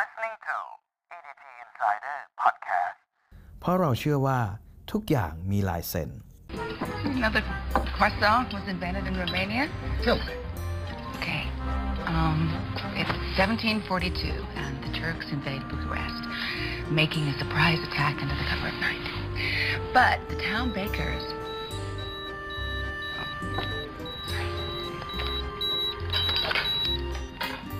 listening to EDT Insider Podcast. เพราะเราเชื่อว่าทุกอย่างมีลายเซ็น You know the croissant was invented in Romania? Tell me. Okay. Um, it's 1742, and the Turks invade Bucharest, making a surprise attack under the cover of night. But the town bakers.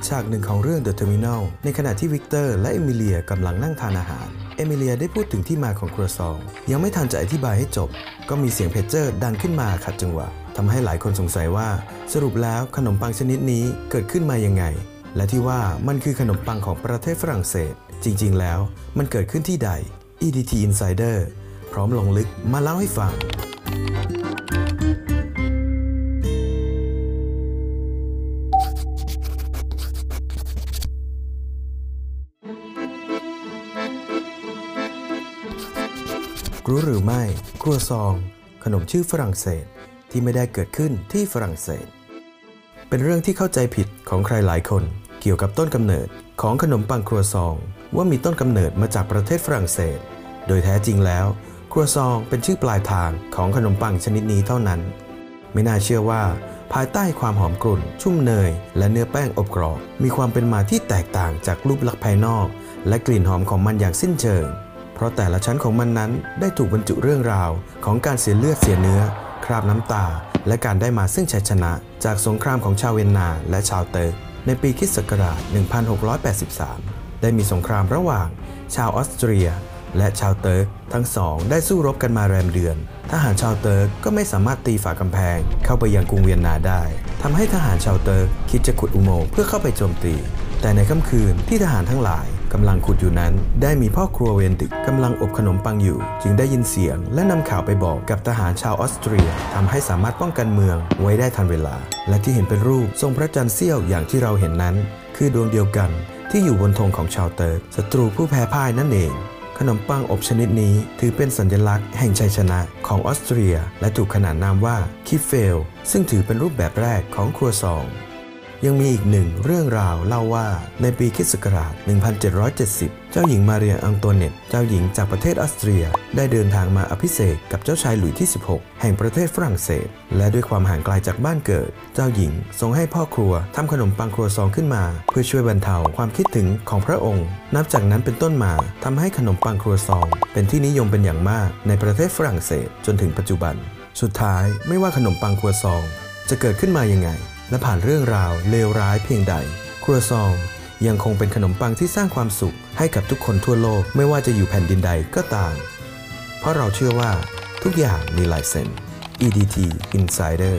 ฉากหนึ่งของเรื่อง The Terminal ในขณะที่วิกเตอร์และเอมิเลียกำลังนั่งทานอาหาร เอมิเลียได้พูดถึงที่มาของครัวซอง ยังไม่ทันจะอธิบายให้จบ ก็มีเสียงเพจเจอร์ดังขึ้นมาขัดจังหวะทำให้หลายคนสงสัยว่า สรุปแล้วขนมปังชนิดนี้เกิดขึ้นมายังไง และที่ว่ามันคือขนมปังของประเทศฝรั่งเศส จริง ๆ แล้ว มันเกิดขึ้นที่ใด EDT Insider พร้อมลงลึกมาเล่าให้ฟัง รู้หรือไม่ ครัวซอง ขนมชื่อฝรั่งเศสที่ไม่ได้เกิดขึ้นที่ฝรั่งเศส เป็นเรื่องที่เข้าใจผิดของใครหลายคน เกี่ยวกับต้นกำเนิดของขนมปังครัวซอง ว่ามีต้นกำเนิดมาจากประเทศฝรั่งเศส โดยแท้จริงแล้ว ครัวซองเป็นชื่อปลายทางของขนมปังชนิดนี้เท่านั้น ไม่น่าเชื่อว่า ภายใต้ความหอมกรุ่น ชุ่มเนย และเนื้อแป้งอบกรอบมีความเป็นมาที่แตกต่างจากรูปลักษณ์ภายนอก และกลิ่นหอมของมันอย่างสิ้นเชิง เพราะแต่ละชั้นของมันนั้นได้ถูกบรรจุเรื่องราวของการเสียเลือดเสียเนื้อ คราบน้ำตา และการได้มาซึ่งชัยชนะ จากสงครามของชาวเวียนนาและชาวเติร์กในปีคริสต์ศักราช1683 ได้มีสงครามระหว่าง ชาวออสเตรีย และชาวเติร์กทั้งสองได้สู้รบกันมาแรมเดือน ทหารชาวเติร์กก็ไม่สามารถตีฝ่ากำแพง เข้าไปยังกรุงเวียนนาได้ทำให้ทหารชาวเติร์กคิดจะขุดอุโมงค์เพื่อเข้าไปโจมตี แต่ในค่ำคืนที่ทหารทั้งหลาย กำลังขุดอยู่นั้น ได้มีพ่อครัวเวรดึกกำลังอบขนมปังอยู่ จึงได้ยินเสียง และนำข่าวไปบอกกับทหารชาวออสเตรียทำให้สามารถป้องกันเมืองไว้ได้ทันเวลา และที่เห็นเป็นรูปทรงพระจันทร์เสี้ยวอย่างที่เราเห็นนั้น คือดวงเดียวกันที่อยู่บนธงของชาวเติร์กศัตรูผู้แพ้พ่ายนั่นเองขนมปังอบชนิดนี้ถือเป็นสัญลักษณ์แห่งชัยชนะของออสเตรีย และถูกขนานนามว่า Kipferl ซึ่งถือเป็นรูปแบบแรกของครัวซอง ยังมีอีกหนึ่งเรื่องราวเล่าว่าในปีคิศักราช 1770 เจ้าหญิงมาเรียอังโตเนต เจ้าหญิงจากประเทศออสเตรีย ได้เดินทางมาอภิเษกกับเจ้าชายหลุยที่ 16 แห่งประเทศฝรั่งเศส และด้วยความห่างไกลจากบ้านเกิด เจ้าหญิงทรงให้พ่อครัวทำขนมปังครัวซองขึ้นมา เพื่อช่วยบรรเทาความคิดถึงของพระองค์ นับจากนั้นเป็นต้นมาทำให้ขนมปังครัวซอง เป็นที่นิยมเป็นอย่างมากในประเทศฝรั่งเศสจนถึงปัจจุบัน สุดท้ายไม่ว่าขนมปังครัวซอง จะเกิดขึ้นมายังไง และผ่านเรื่องราวเลวร้ายเพียงใด ครัวซองยังคงเป็นขนมปังที่สร้างความสุขให้กับทุกคนทั่วโลกไม่ว่าจะอยู่แผ่นดินใดก็ตาม เพราะเราเชื่อว่าทุกอย่างมีลายเซ็น EDT Insider